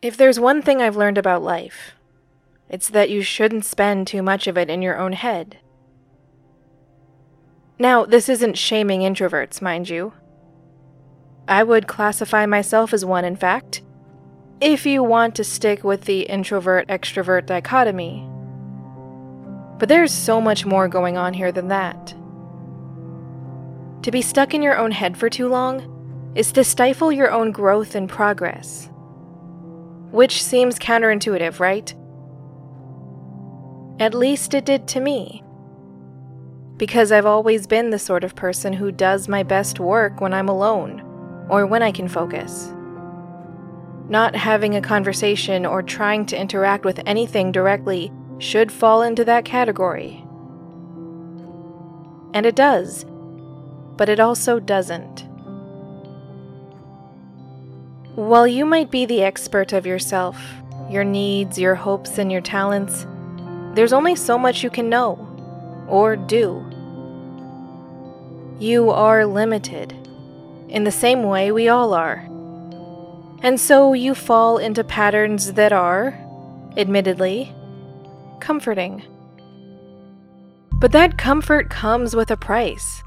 If there's one thing I've learned about life, it's that you shouldn't spend too much of it in your own head. Now, this isn't shaming introverts, mind you. I would classify myself as one, in fact, if you want to stick with the introvert extrovert dichotomy. But there's so much more going on here than that. To be stuck in your own head for too long is to stifle your own growth and progress. Which seems counterintuitive, right? At least it did to me. Because I've always been the sort of person who does my best work when I'm alone or when I can focus. Not having a conversation or trying to interact with anything directly should fall into that category. And it does, but it also doesn't. While you might be the expert of yourself, your needs, your hopes, and your talents, there's only so much you can know or do. You are limited, in the same way we all are. And so you fall into patterns that are, admittedly, comforting. But that comfort comes with a price.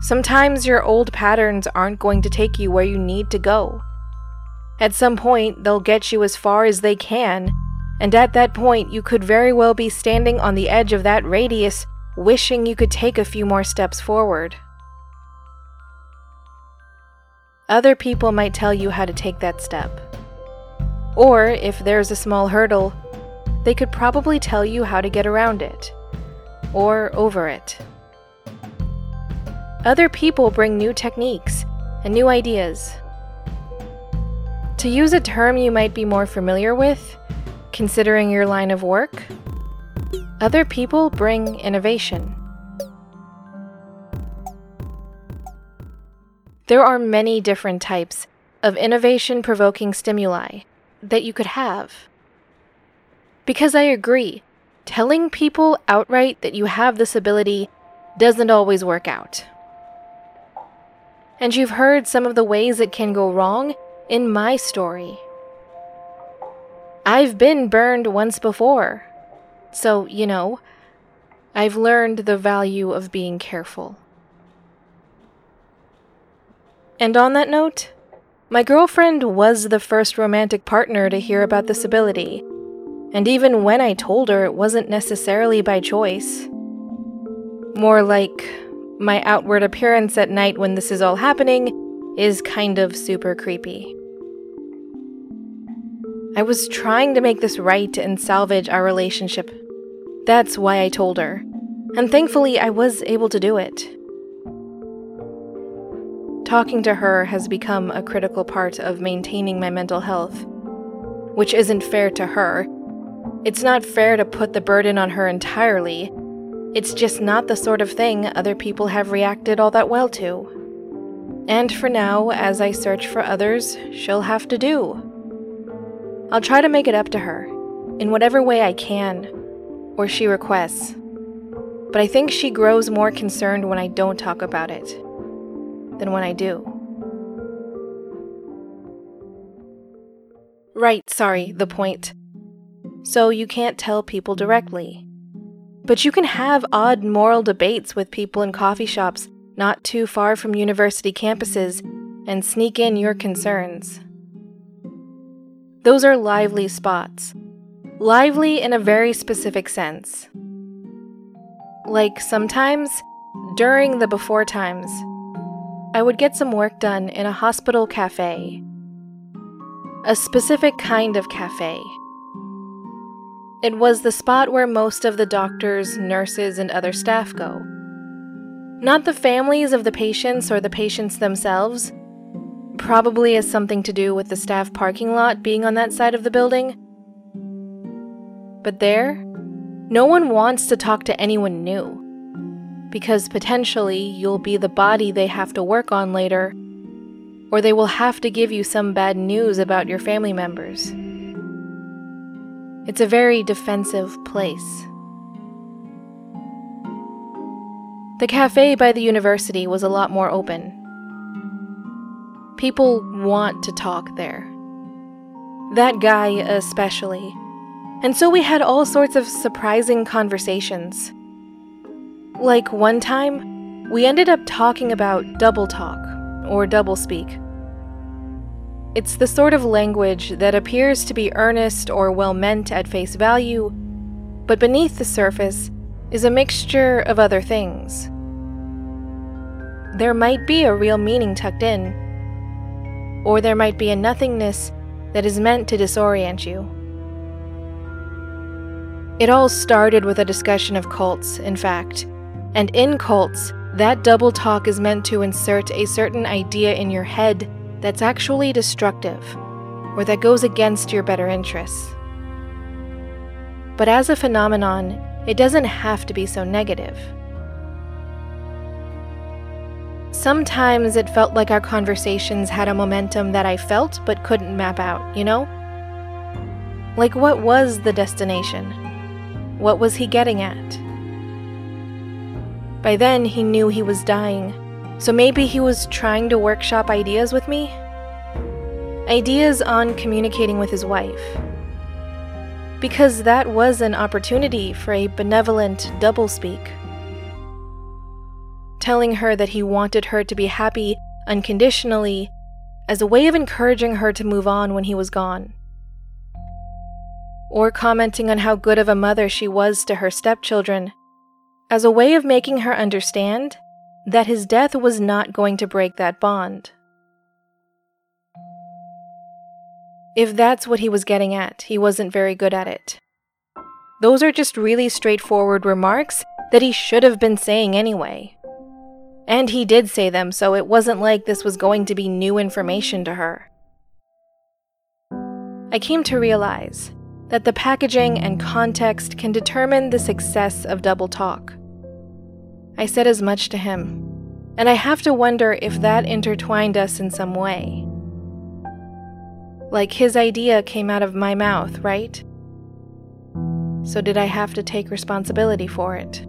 Sometimes your old patterns aren't going to take you where you need to go. At some point, they'll get you as far as they can, and at that point, you could very well be standing on the edge of that radius, wishing you could take a few more steps forward. Other people might tell you how to take that step. Or, if there's a small hurdle, they could probably tell you how to get around it. Or over it. Other people bring new techniques and new ideas. To use a term you might be more familiar with, considering your line of work, other people bring innovation. There are many different types of innovation provoking stimuli that you could have. Because I agree, telling people outright that you have this ability doesn't always work out. And you've heard some of the ways it can go wrong in my story. I've been burned once before, so, you know, I've learned the value of being careful. And on that note, my girlfriend was the first romantic partner to hear about this ability, and even when I told her, it wasn't necessarily by choice. More like my outward appearance at night when this is all happening is kind of super creepy. I was trying to make this right and salvage our relationship. That's why I told her, and thankfully I was able to do it. Talking to her has become a critical part of maintaining my mental health, which isn't fair to her. It's not fair to put the burden on her entirely. It's just not the sort of thing other people have reacted all that well to. And for now, as I search for others, she'll have to do. I'll try to make it up to her, in whatever way I can, or she requests. But I think she grows more concerned when I don't talk about it than when I do. Right, sorry, the point. So you can't tell people directly. But you can have odd moral debates with people in coffee shops not too far from university campuses and sneak in your concerns. Those are lively spots. Lively in a very specific sense. Like sometimes, during the before times, I would get some work done in a hospital cafe. A specific kind of cafe. It was the spot where most of the doctors, nurses, and other staff go. Not the families of the patients or the patients themselves. Probably has something to do with the staff parking lot being on that side of the building. But there, no one wants to talk to anyone new because potentially you'll be the body they have to work on later, or they will have to give you some bad news about your family members. It's a very defensive place. The cafe by the university was a lot more open. People want to talk there. That guy, especially. And so we had all sorts of surprising conversations. Like one time, we ended up talking about double talk, or double speak. It's the sort of language that appears to be earnest or well meant at face value, but beneath the surface is a mixture of other things. There might be a real meaning tucked in, or there might be a nothingness that is meant to disorient you. It all started with a discussion of cults, in fact, and in cults, that double talk is meant to insert a certain idea in your head that's actually destructive, or that goes against your better interests. But as a phenomenon, it doesn't have to be so negative. Sometimes it felt like our conversations had a momentum that I felt but couldn't map out, you know? Like, what was the destination? What was he getting at? By then, he knew he was dying, so maybe he was trying to workshop ideas with me? Ideas on communicating with his wife. Because that was an opportunity for a benevolent doublespeak telling her that he wanted her to be happy unconditionally as a way of encouraging her to move on when he was gone. Or commenting on how good of a mother she was to her stepchildren as a way of making her understand that his death was not going to break that bond. If that's what he was getting at, he wasn't very good at it. Those are just really straightforward remarks that he should have been saying anyway. And he did say them, so it wasn't like this was going to be new information to her. I came to realize that the packaging and context can determine the success of double talk. I said as much to him, and I have to wonder if that intertwined us in some way. Like his idea came out of my mouth, right? So did I have to take responsibility for it?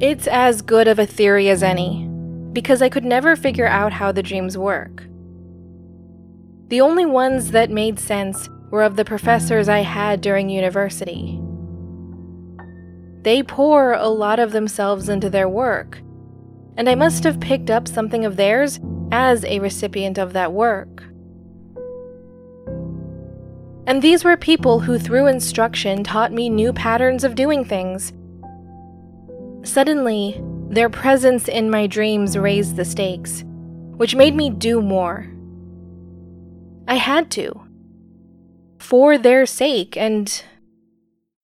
It's as good of a theory as any, because I could never figure out how the dreams work. The only ones that made sense were of the professors I had during university. They pour a lot of themselves into their work, and I must have picked up something of theirs as a recipient of that work. And these were people who, through instruction, taught me new patterns of doing things Suddenly, their presence in my dreams raised the stakes, which made me do more. I had to. For their sake, and.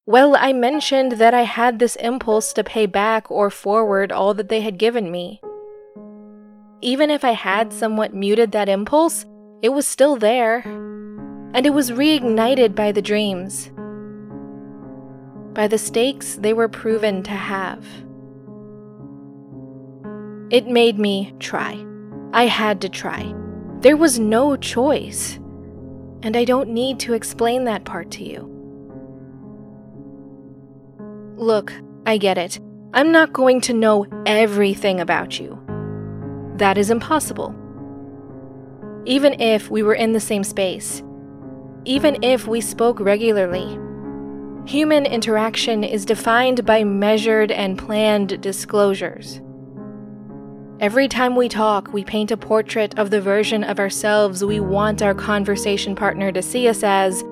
Well, I mentioned that I had this impulse to pay back or forward all that they had given me. Even if I had somewhat muted that impulse, it was still there, and it was reignited by the dreams, by the stakes they were proven to have. It made me try. I had to try. There was no choice. And I don't need to explain that part to you. Look, I get it. I'm not going to know everything about you. That is impossible. Even if we were in the same space, even if we spoke regularly, human interaction is defined by measured and planned disclosures. Every time we talk, we paint a portrait of the version of ourselves we want our conversation partner to see us as,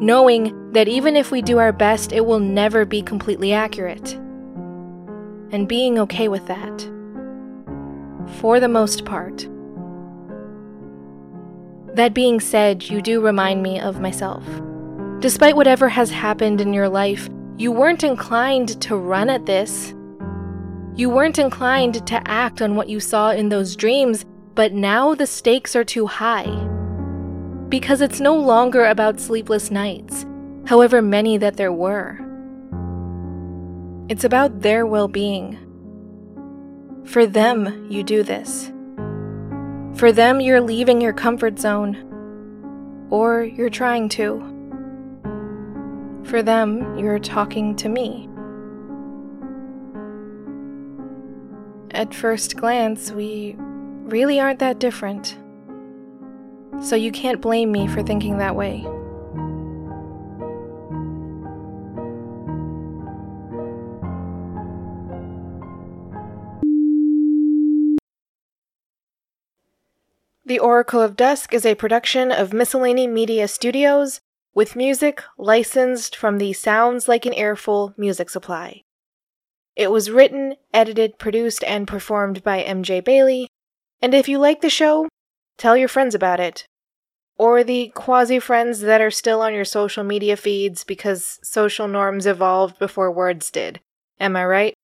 knowing that even if we do our best, it will never be completely accurate. And being okay with that. For the most part. That being said, you do remind me of myself. Despite whatever has happened in your life, you weren't inclined to run at this you weren't inclined to act on what you saw in those dreams, but now the stakes are too high. Because it's no longer about sleepless nights, however many that there were. It's about their well being. For them, you do this. For them, you're leaving your comfort zone. Or you're trying to. For them, you're talking to me. At first glance, we really aren't that different. so you can't blame me for thinking that way. The Oracle of Dusk is a production of Miscellany Media Studios with music licensed from the Sounds Like an Earful music supply. It was written, edited, produced, and performed by MJ Bailey. And if you like the show, tell your friends about it. Or the quasi friends that are still on your social media feeds because social norms evolved before words did. Am I right?